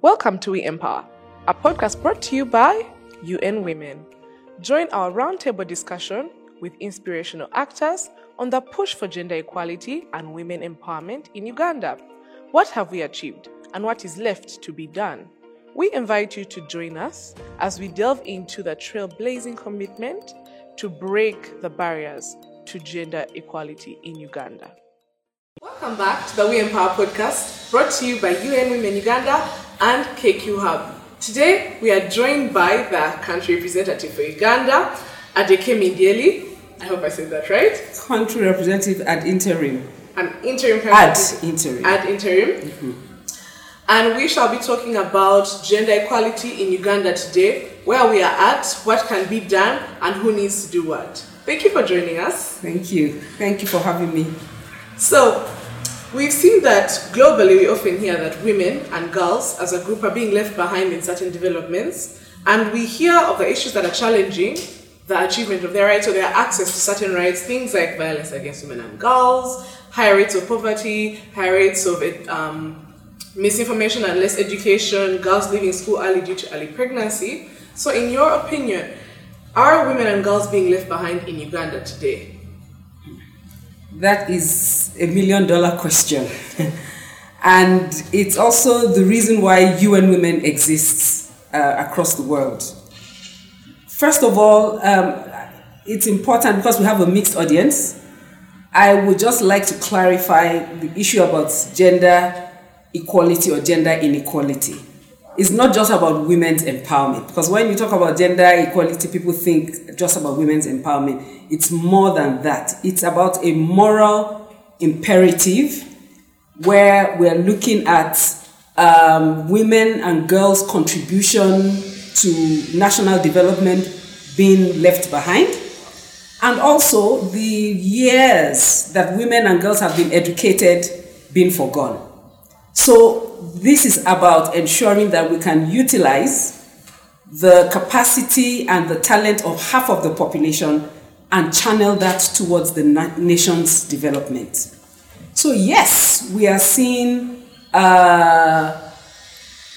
Welcome to We Empower, a podcast brought to you by UN Women. Join our roundtable discussion with inspirational actors on the push for gender equality and women empowerment in Uganda. What have we achieved and what is left to be done? We invite you to join us as we delve into the trailblazing commitment to break the barriers to gender equality in Uganda. Welcome back to the We Empower podcast, brought to you by UN Women Uganda and KQ Hub. Today, we are joined by the country representative for Uganda, Adekemi Ndieli. I hope I said that right. Country representative ad interim. An interim Ad interim. Ad interim. Mm-hmm. And we shall be talking about gender equality in Uganda today, where we are at, what can be done, and who needs to do what. Thank you for joining us. Thank you. Thank you for having me. So, we've seen that globally we often hear that women and girls as a group are being left behind in certain developments, and we hear of the issues that are challenging the achievement of their rights or their access to certain rights, things like violence against women and girls, high rates of poverty, high rates of um, misinformation and less education, girls leaving school early due to early pregnancy. So, in your opinion, are women and girls being left behind in Uganda today? That is a million dollar question. and it's also the reason why UN Women exists uh, across the world. First of all, um, it's important because we have a mixed audience. I would just like to clarify the issue about gender equality or gender inequality. It's not just about women's empowerment because when you talk about gender equality, people think just about women's empowerment. It's more than that. It's about a moral imperative where we're looking at um, women and girls' contribution to national development being left behind, and also the years that women and girls have been educated being forgone. So, this is about ensuring that we can utilize the capacity and the talent of half of the population and channel that towards the na- nation's development. So, yes, we are seeing uh,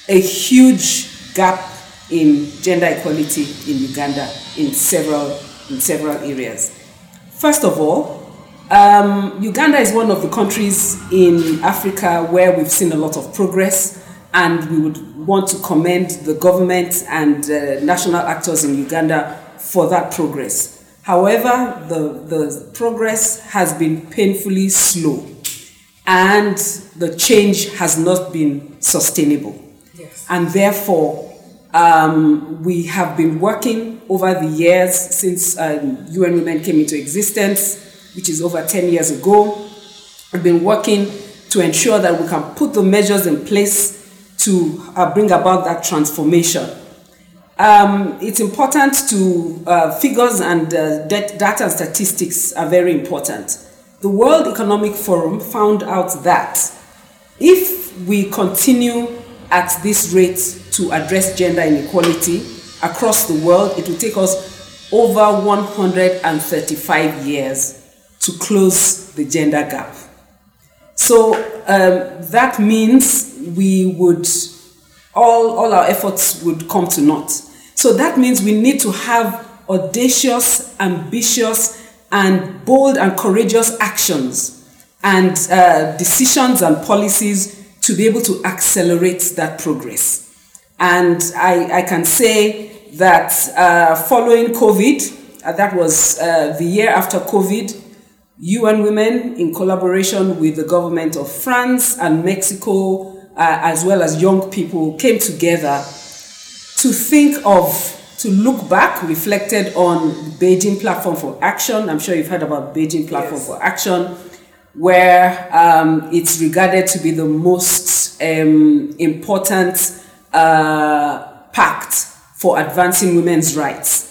a huge gap in gender equality in Uganda in several, in several areas. First of all, um, Uganda is one of the countries in Africa where we've seen a lot of progress, and we would want to commend the government and uh, national actors in Uganda for that progress. However, the, the progress has been painfully slow, and the change has not been sustainable. Yes. And therefore, um, we have been working over the years since um, UN Women came into existence, which is over 10 years ago. We've been working to ensure that we can put the measures in place to uh, bring about that transformation. Um, it's important to uh, figures and uh, dat- data and statistics are very important. The World Economic Forum found out that if we continue at this rate to address gender inequality across the world, it will take us over 135 years to close the gender gap. So um, that means we would, all, all our efforts would come to naught. So that means we need to have audacious, ambitious, and bold and courageous actions and uh, decisions and policies to be able to accelerate that progress. And I, I can say that uh, following COVID, uh, that was uh, the year after COVID, UN Women, in collaboration with the government of France and Mexico, uh, as well as young people, came together to think of, to look back, reflected on Beijing Platform for Action. I'm sure you've heard about Beijing Platform Yes. for Action, where um, it's regarded to be the most um, important uh, pact for advancing women's rights.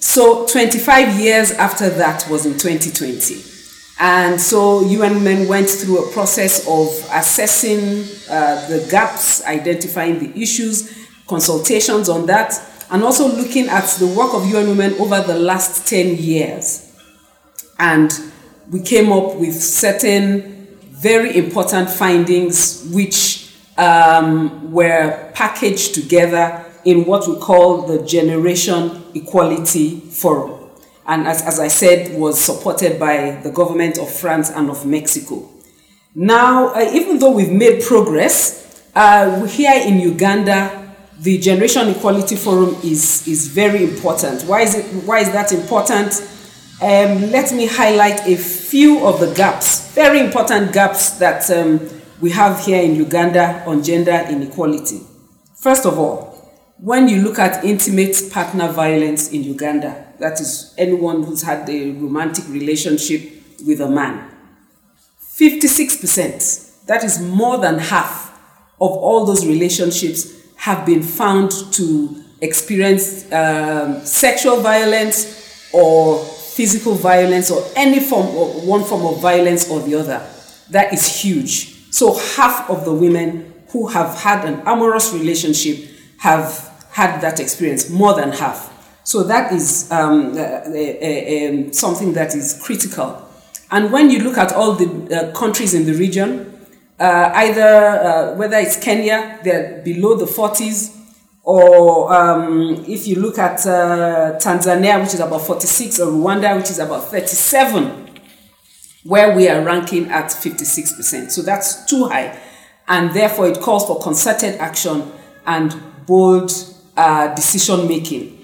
So 25 years after that was in 2020. And so UN Women went through a process of assessing uh, the gaps, identifying the issues, consultations on that, and also looking at the work of UN Women over the last 10 years. And we came up with certain very important findings which um, were packaged together in what we call the Generation Equality Forum. And as, as I said, was supported by the government of France and of Mexico. Now, uh, even though we've made progress, uh, here in Uganda, the Generation Equality Forum is, is very important. Why is, it, why is that important? Um, let me highlight a few of the gaps, very important gaps that um, we have here in Uganda on gender inequality. First of all, when you look at intimate partner violence in Uganda, that is anyone who's had a romantic relationship with a man, 56%, that is more than half of all those relationships have been found to experience um, sexual violence or physical violence or any form of one form of violence or the other. That is huge. So half of the women who have had an amorous relationship have had that experience, more than half. So that is um, uh, uh, uh, um, something that is critical. And when you look at all the uh, countries in the region, uh, either whether it's Kenya, they're below the 40s, or um, if you look at Tanzania, which is about 46, or Rwanda, which is about 37, where we are ranking at 56%. So that's too high. And therefore, it calls for concerted action and bold uh, decision making.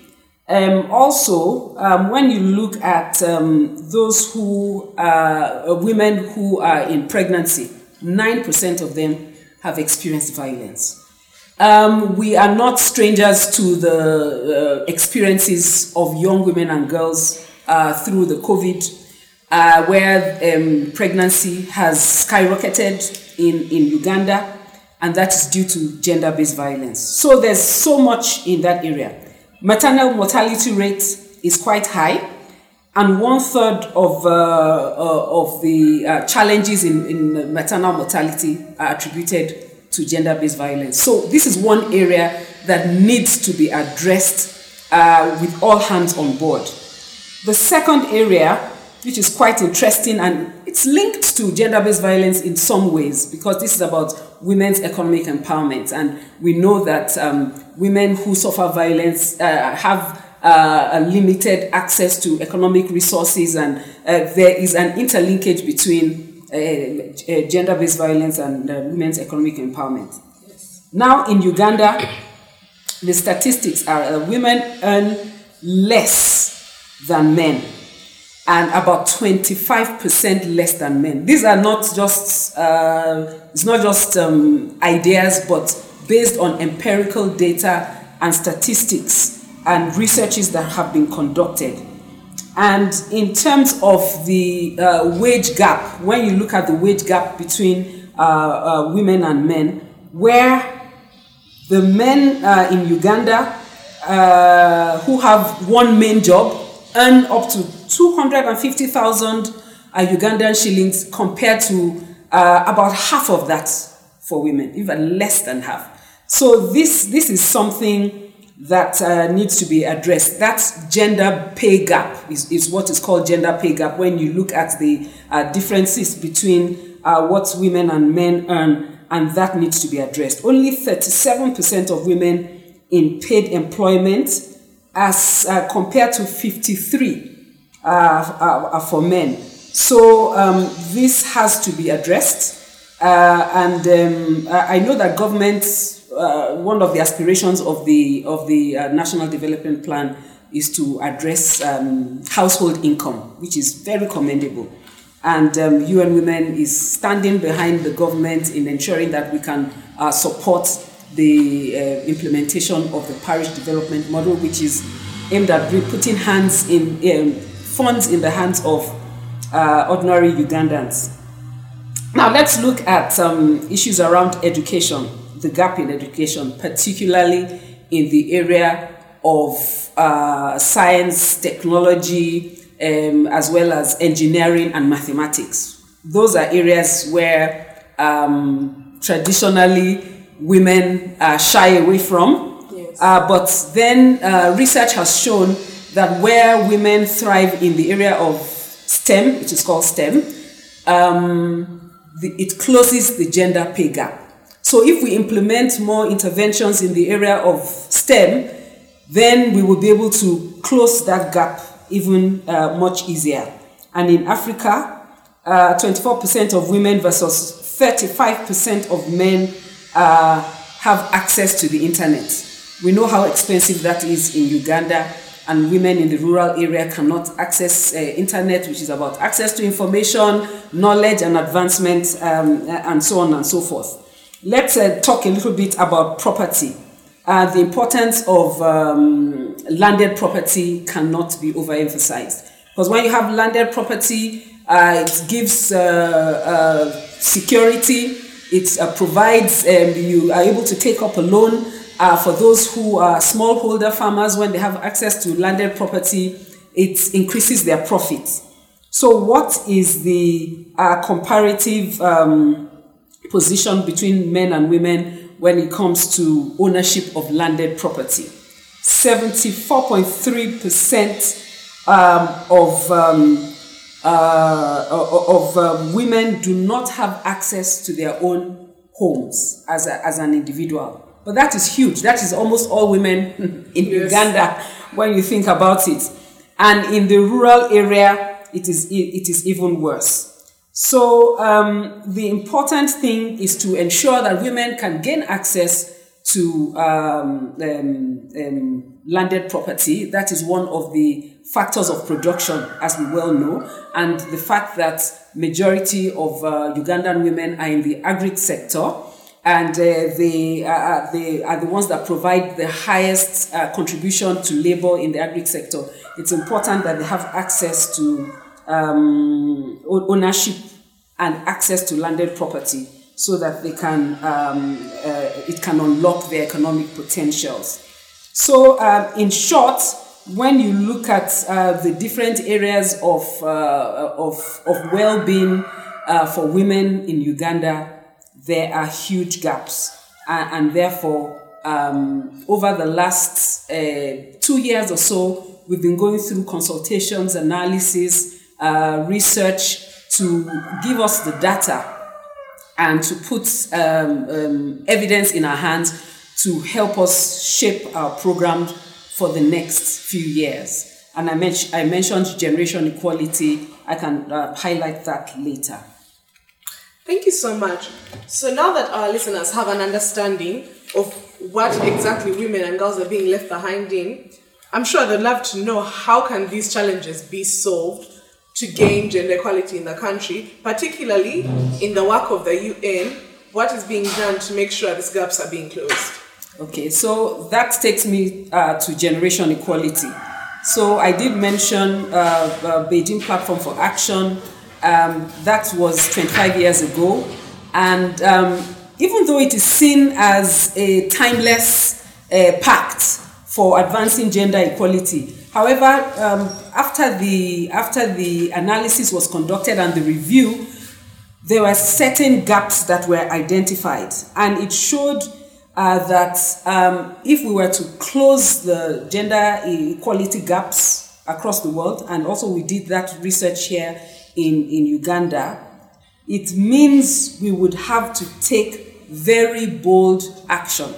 Um, also, um, when you look at um, those who are uh, women who are in pregnancy, 9% of them have experienced violence. Um, we are not strangers to the uh, experiences of young women and girls uh, through the COVID, uh, where um, pregnancy has skyrocketed in, in Uganda, and that is due to gender based violence. So there's so much in that area. Maternal mortality rate is quite high and one third of, uh, uh, of the uh, challenges in, in maternal mortality are attributed to gender based violence. So, this is one area that needs to be addressed uh, with all hands on board. The second area, which is quite interesting and it's linked to gender based violence in some ways because this is about women's economic empowerment. And we know that um, women who suffer violence uh, have uh, limited access to economic resources, and uh, there is an interlinkage between uh, uh, gender based violence and uh, women's economic empowerment. Yes. Now, in Uganda, the statistics are women earn less than men and about 25% less than men. These are not just, uh, it's not just um, ideas, but based on empirical data and statistics and researches that have been conducted. And in terms of the uh, wage gap, when you look at the wage gap between uh, uh, women and men, where the men uh, in Uganda uh, who have one main job earn up to 250,000 uh, Ugandan shillings compared to about half of that for women, even less than half. So this, this is something that uh, needs to be addressed. That gender pay gap is, is what is called gender pay gap when you look at the uh, differences between uh, what women and men earn, and that needs to be addressed. Only 37% of women in paid employment as uh, compared to 53 uh, are for men. So um, this has to be addressed. Uh, and um, I know that governments uh, one of the aspirations of the of the uh, national development plan is to address um, household income, which is very commendable. And um, UN Women is standing behind the government in ensuring that we can uh, support the uh, implementation of the parish development model, which is aimed at putting hands in um, funds in the hands of uh, ordinary Ugandans. Now let's look at um, issues around education the gap in education, particularly in the area of uh, science, technology, um, as well as engineering and mathematics. Those are areas where um, traditionally women uh, shy away from. Yes. Uh, but then uh, research has shown that where women thrive in the area of STEM, which is called STEM, um, the, it closes the gender pay gap. So if we implement more interventions in the area of STEM, then we will be able to close that gap even uh, much easier. And in Africa, uh, 24% of women versus 35% of men uh, have access to the internet. We know how expensive that is in Uganda, and women in the rural area cannot access uh, internet, which is about access to information, knowledge, and advancement, um, and so on and so forth. Let's uh, talk a little bit about property. Uh, the importance of um, landed property cannot be overemphasized. Because when you have landed property, uh, it gives uh, uh, security, it provides, um, you are able to take up a loan uh, for those who are smallholder farmers, when they have access to landed property, it increases their profits. So, what is the uh, comparative um, position between men and women when it comes to ownership of landed property? 74.3% um, of um, uh, of um, women do not have access to their own homes as, a, as an individual. But that is huge. That is almost all women in yes. Uganda when you think about it. And in the rural area, it is, it is even worse. So um, the important thing is to ensure that women can gain access to um, um, um landed property. That is one of the factors of production, as we well know, and the fact that majority of uh, Ugandan women are in the agri sector and uh, they, uh, they are the ones that provide the highest uh, contribution to labor in the agri sector. It's important that they have access to um, ownership and access to landed property so that they can um, uh, it can unlock their economic potentials. So, um, in short, when you look at uh, the different areas of uh, of, of well-being uh, for women in Uganda, there are huge gaps, and, and therefore, um, over the last uh, two years or so, we've been going through consultations, analysis, uh, research to give us the data and to put um, um, evidence in our hands to help us shape our program for the next few years. And I, men- I mentioned generation equality. I can uh, highlight that later. Thank you so much. So now that our listeners have an understanding of what exactly women and girls are being left behind in, I'm sure they'd love to know how can these challenges be solved to gain gender equality in the country, particularly in the work of the UN, what is being done to make sure these gaps are being closed? Okay, so that takes me uh, to generation equality. So I did mention uh, uh, Beijing Platform for Action. Um, that was 25 years ago. And um, even though it is seen as a timeless uh, pact for advancing gender equality, however, um, after, the, after the analysis was conducted and the review, there were certain gaps that were identified. And it showed uh, that um, if we were to close the gender equality gaps across the world, and also we did that research here in, in Uganda, it means we would have to take very bold action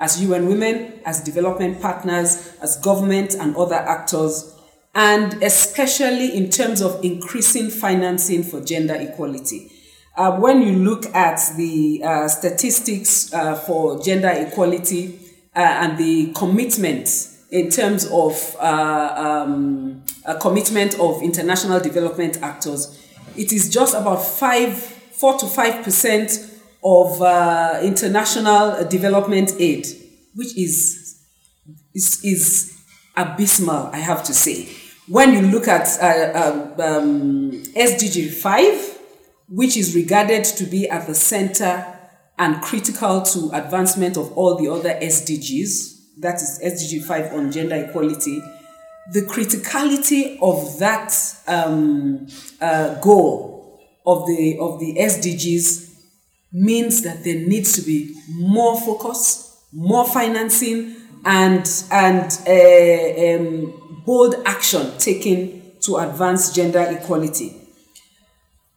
as UN Women, as development partners, as government and other actors, and especially in terms of increasing financing for gender equality. Uh, when you look at the uh, statistics uh, for gender equality uh, and the commitment in terms of uh, um, a commitment of international development actors, it is just about five, four to five percent of uh, international development aid, which is, is is abysmal, I have to say. When you look at um, SDG five which is regarded to be at the center and critical to advancement of all the other SDGs, that is SDG 5 on gender equality, the criticality of that um, uh, goal of the, of the SDGs means that there needs to be more focus, more financing, and, and uh, um, bold action taken to advance gender equality.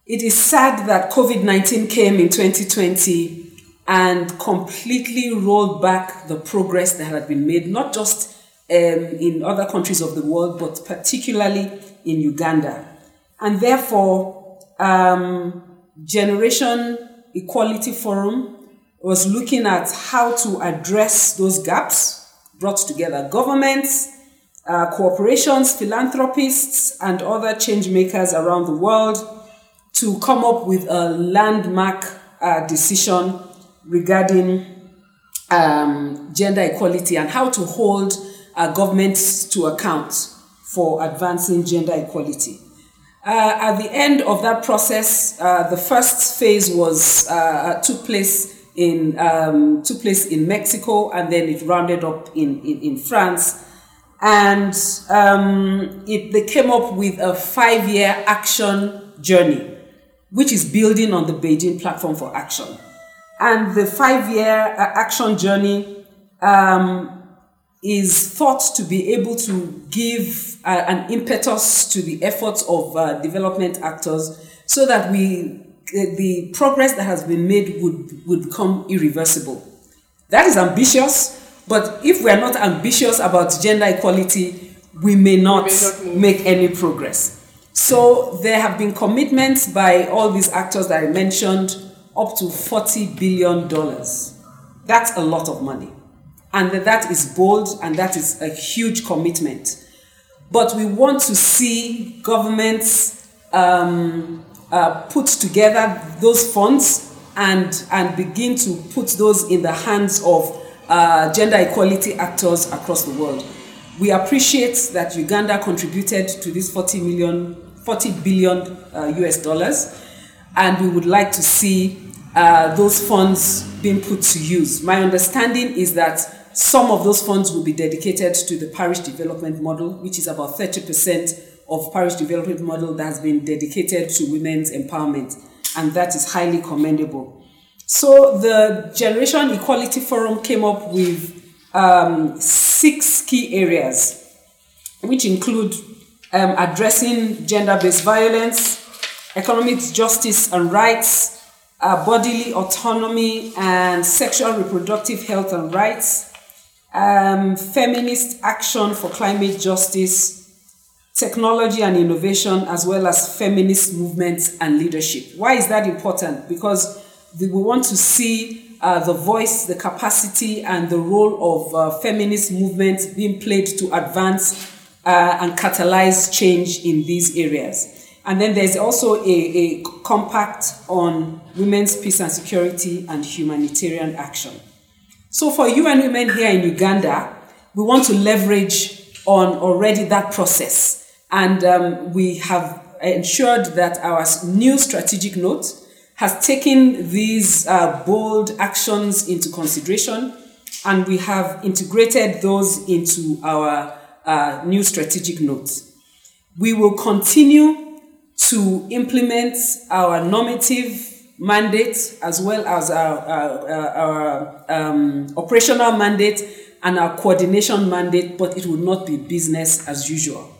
It is sad that COVID 19 came in 2020 and completely rolled back the progress that had been made, not just um, in other countries of the world, but particularly in Uganda. And therefore, um, Generation Equality Forum was looking at how to address those gaps brought together governments, uh, corporations, philanthropists, and other change makers around the world to come up with a landmark uh, decision regarding um, gender equality and how to hold uh, governments to account for advancing gender equality. Uh, at the end of that process, uh, the first phase was uh, took place in um, took place in Mexico, and then it rounded up in in, in France, and um, it, they came up with a five year action journey, which is building on the Beijing platform for action. And the five year uh, action journey um, is thought to be able to give uh, an impetus to the efforts of uh, development actors so that we uh, the progress that has been made would, would become irreversible. That is ambitious, but if we are not ambitious about gender equality, we may not, we may not make any progress. So there have been commitments by all these actors that I mentioned up to $40 billion. That's a lot of money. And that is bold and that is a huge commitment. But we want to see governments um, uh, put together those funds and, and begin to put those in the hands of uh, gender equality actors across the world. We appreciate that Uganda contributed to this 40 million, 40 billion uh, US dollars, and we would like to see uh, those funds being put to use. My understanding is that some of those funds will be dedicated to the parish development model, which is about 30% of parish development model that has been dedicated to women's empowerment, and that is highly commendable. So the Generation Equality Forum came up with um, six key areas, which include um, addressing gender-based violence, economic justice and rights, uh, bodily autonomy and sexual reproductive health and rights, um, feminist action for climate justice, technology and innovation, as well as feminist movements and leadership. Why is that important? Because we want to see uh, the voice, the capacity, and the role of uh, feminist movements being played to advance uh, and catalyze change in these areas. And then there's also a, a compact on women's peace and security and humanitarian action. So for UN Women here in Uganda, we want to leverage on already that process. And um, we have ensured that our new strategic note has taken these uh, bold actions into consideration and we have integrated those into our uh, new strategic notes. We will continue to implement our normative mandate as well as our, our, our um, operational mandate and our coordination mandate, but it will not be business as usual.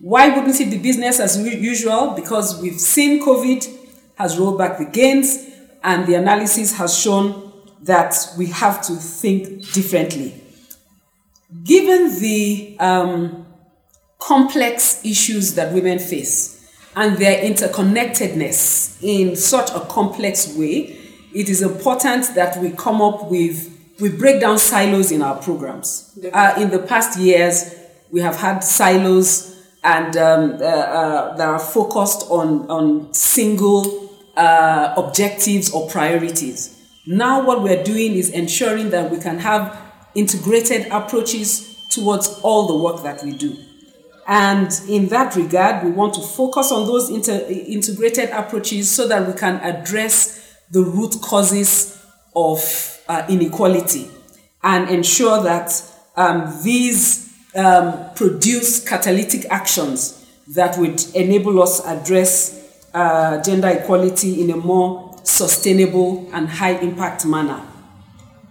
Why wouldn't it be business as usual? Because we've seen COVID has rolled back the gains, and the analysis has shown that we have to think differently. Given the um, complex issues that women face, and their interconnectedness in such a complex way, it is important that we come up with, we break down silos in our programs. Uh, in the past years, we have had silos and um, uh, uh, that are focused on, on single uh, objectives or priorities. Now, what we're doing is ensuring that we can have integrated approaches towards all the work that we do. And in that regard, we want to focus on those inter- integrated approaches so that we can address the root causes of uh, inequality and ensure that um, these um, produce catalytic actions that would enable us address uh, gender equality in a more sustainable and high impact manner.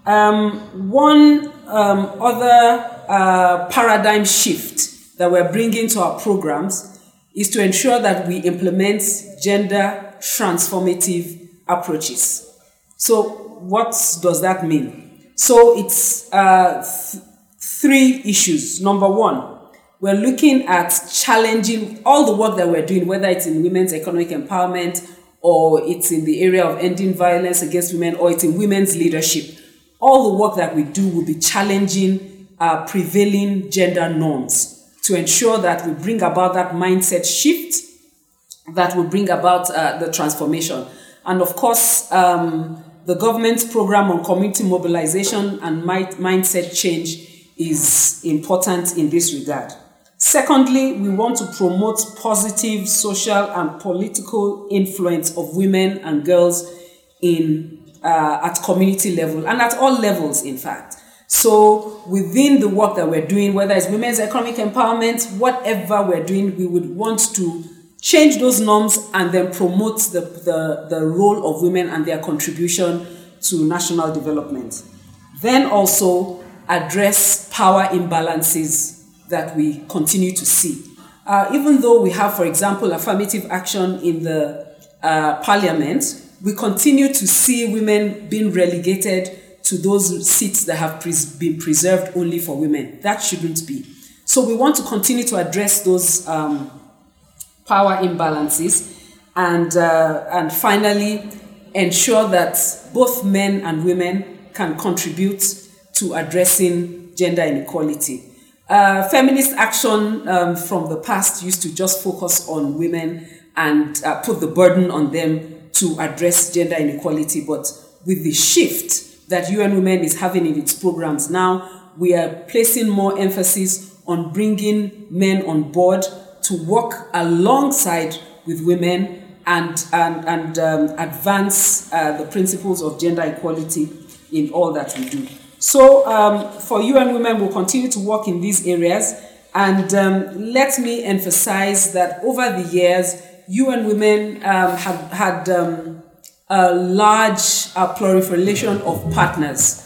Um, one um, other uh, paradigm shift that we're bringing to our programs is to ensure that we implement gender transformative approaches. So, what does that mean? So it's uh, th- three issues. Number one, we're looking at challenging all the work that we're doing, whether it's in women's economic empowerment or it's in the area of ending violence against women or it's in women's leadership. All the work that we do will be challenging uh, prevailing gender norms to ensure that we bring about that mindset shift that will bring about uh, the transformation. And of course, um, the government's program on community mobilization and mindset change is important in this regard. Secondly, we want to promote positive social and political influence of women and girls in uh, at community level and at all levels, in fact. So within the work that we're doing, whether it's women's economic empowerment, whatever we're doing, we would want to change those norms and then promote the, the, the role of women and their contribution to national development. Then also address power imbalances that we continue to see. Uh, even though we have, for example, affirmative action in the uh, parliament, we continue to see women being relegated to those seats that have been preserved only for women. That shouldn't be. So we want to continue to address those um, power imbalances, and, uh, and finally, ensure that both men and women can contribute to addressing gender inequality. Uh, feminist action um, from the past used to just focus on women and uh, put the burden on them to address gender inequality. But with the shift that UN Women is having in its programs now, we are placing more emphasis on bringing men on board to work alongside with women and, and, and um, advance uh, the principles of gender equality in all that we do. So, um, for UN Women, we'll continue to work in these areas. And um, let me emphasize that over the years, UN Women um, have had um, a large uh, proliferation of partners.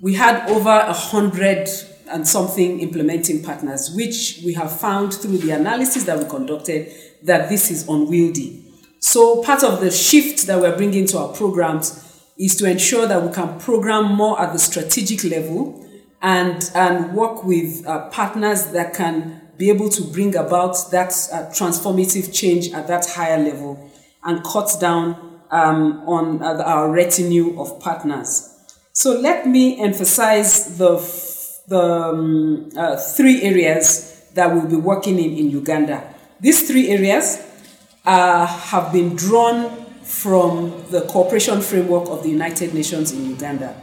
We had over a hundred and something implementing partners, which we have found through the analysis that we conducted that this is unwieldy. So part of the shift that we're bringing to our programs is to ensure that we can program more at the strategic level and, and work with uh, partners that can be able to bring about that uh, transformative change at that higher level and cut down um, on uh, our retinue of partners. So let me emphasize the the um, uh, three areas that we'll be working in in Uganda. These three areas uh, have been drawn from the cooperation framework of the United Nations in Uganda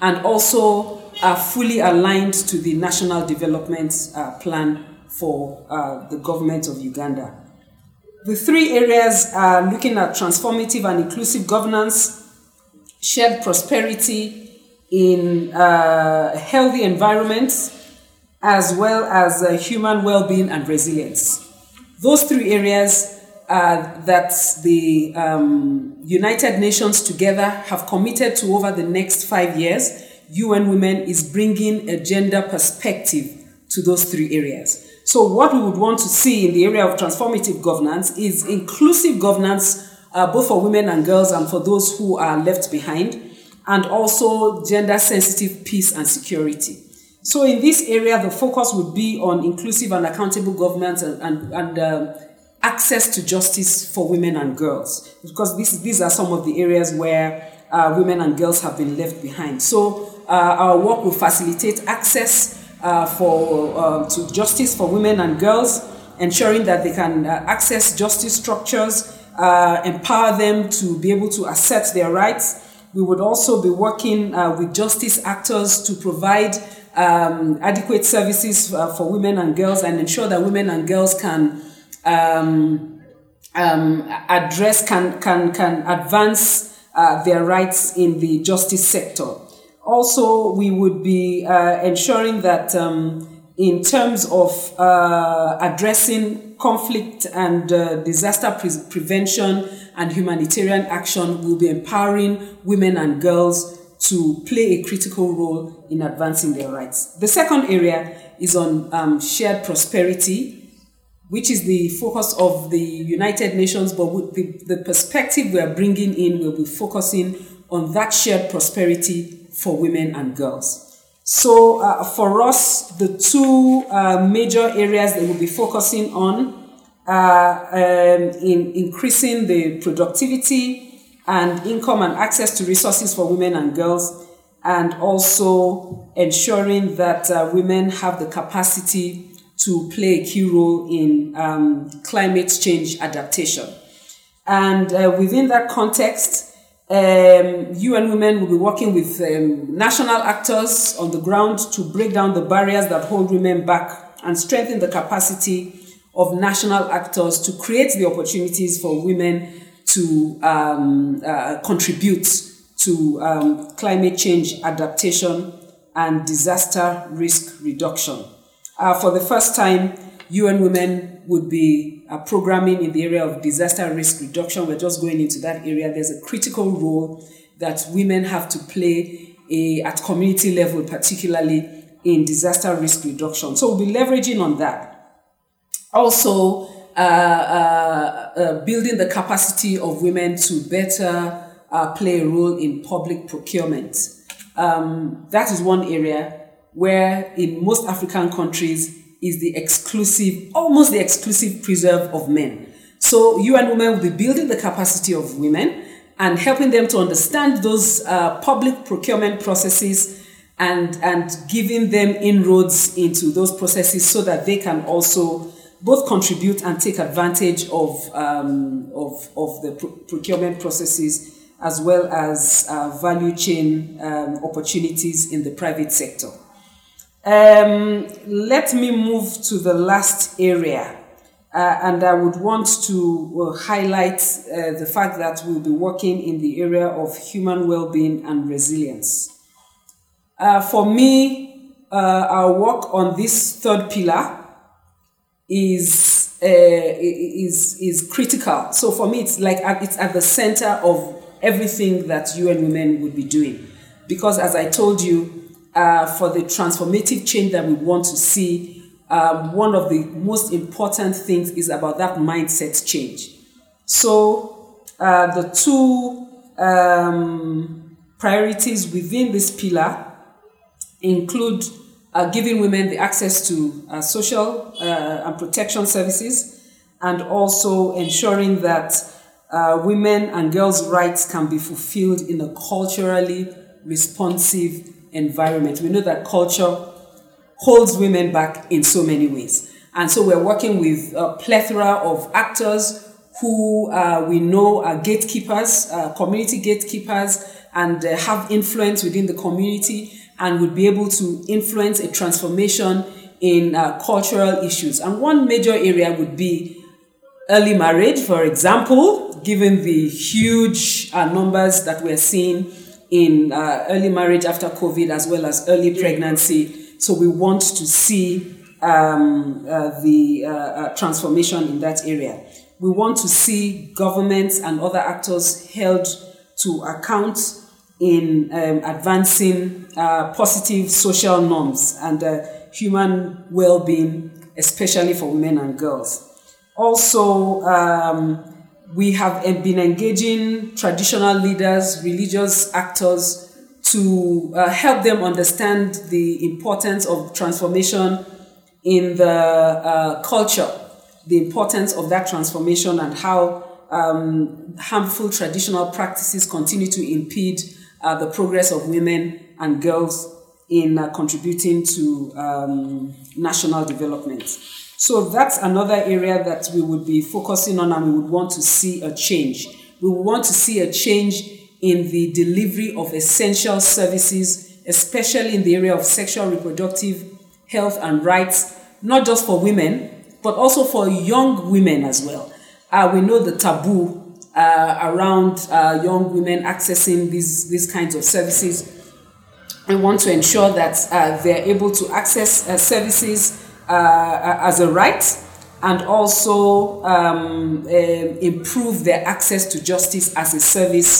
and also are fully aligned to the National Development uh, Plan for uh, the government of Uganda. The three areas are looking at transformative and inclusive governance, shared prosperity, in uh, healthy environments as well as uh, human well-being and resilience. Those three areas uh, that the um, United Nations together have committed to over the next five years, UN Women is bringing a gender perspective to those three areas. So, what we would want to see in the area of transformative governance is inclusive governance, uh, both for women and girls and for those who are left behind and also gender sensitive peace and security. So, in this area, the focus would be on inclusive and accountable government and, and, and um, access to justice for women and girls, because this, these are some of the areas where uh, women and girls have been left behind. So, uh, our work will facilitate access uh, for, uh, to justice for women and girls, ensuring that they can uh, access justice structures, uh, empower them to be able to assert their rights we would also be working with justice actors to provide um, adequate services for women and girls and ensure that women and girls can um, um, address, can, can, can advance uh, their rights in the justice sector. Also, we would be uh, ensuring that um, in terms of uh, addressing conflict and uh, disaster pre- prevention and humanitarian action we'll be empowering women and girls to play a critical role in advancing their rights. The second area is on um, shared prosperity, which is the focus of the United Nations, but with the, the perspective we are bringing in, we'll be focusing on that shared prosperity for women and girls. So, uh, for us, the two uh, major areas that we'll be focusing on are um, in increasing the productivity and income and access to resources for women and girls, and also ensuring that uh, women have the capacity to play a key role in um, climate change adaptation. And uh, within that context, um, UN Women will be working with um, national actors on the ground to break down the barriers that hold women back and strengthen the capacity of national actors to create the opportunities for women to um, uh, contribute to um, climate change adaptation and disaster risk reduction. Uh, for the first time, UN Women would be uh, programming in the area of disaster risk reduction. We're just going into that area. There's a critical role that women have to play a, at community level, particularly in disaster risk reduction. So we'll be leveraging on that. Also, uh, uh, uh building the capacity of women to better uh, play a role in public procurement. Um, that is one area where, in most African countries, is the exclusive, almost the exclusive preserve of men. So UN Women will be building the capacity of women and helping them to understand those uh, public procurement processes and, and giving them inroads into those processes so that they can also both contribute and take advantage of, um, of, of the procurement processes as well as uh, value chain um, opportunities in the private sector. Um, let me move to the last area. Uh, and I would want to uh, highlight uh, the fact that we'll be working in the area of human well being and resilience. Uh, for me, uh, our work on this third pillar is, uh, is, is critical. So for me, it's like it's at the center of everything that UN Women would be doing. Because as I told you, uh, for the transformative change that we want to see, um, one of the most important things is about that mindset change. So, uh, the two um, priorities within this pillar include uh, giving women the access to uh, social uh, and protection services and also ensuring that women and girls' rights can be fulfilled in a culturally responsive environment. We know that culture holds women back in so many ways. And so we're working with a plethora of actors who uh, we know are gatekeepers, uh, community gatekeepers, and uh, have influence within the community and would be able to influence a transformation in uh, cultural issues. And one major area would be early marriage, for example, given the huge uh, numbers that we're seeing in uh, early marriage after COVID as well as early pregnancy. So we want to see um, uh, the uh, uh, transformation in that area. We want to see governments and other actors held to account in um, advancing uh, positive social norms and uh, human well-being, especially for women and girls. Also, um, we have been engaging traditional leaders, religious actors to uh, help them understand the importance of transformation in the uh, culture, the importance of that transformation, and how um, harmful traditional practices continue to impede uh, the progress of women and girls in uh, contributing to um, national development. So that's another area that we would be focusing on and we would want to see a change. We want to see a change in the delivery of essential services, especially in the area of sexual reproductive health and rights, not just for women, but also for young women as well. Uh, we know the taboo uh, around uh, young women accessing these, these kinds of services. We want to ensure that uh, they're able to access uh, services uh, as a right and also um, uh, improve their access to justice as a service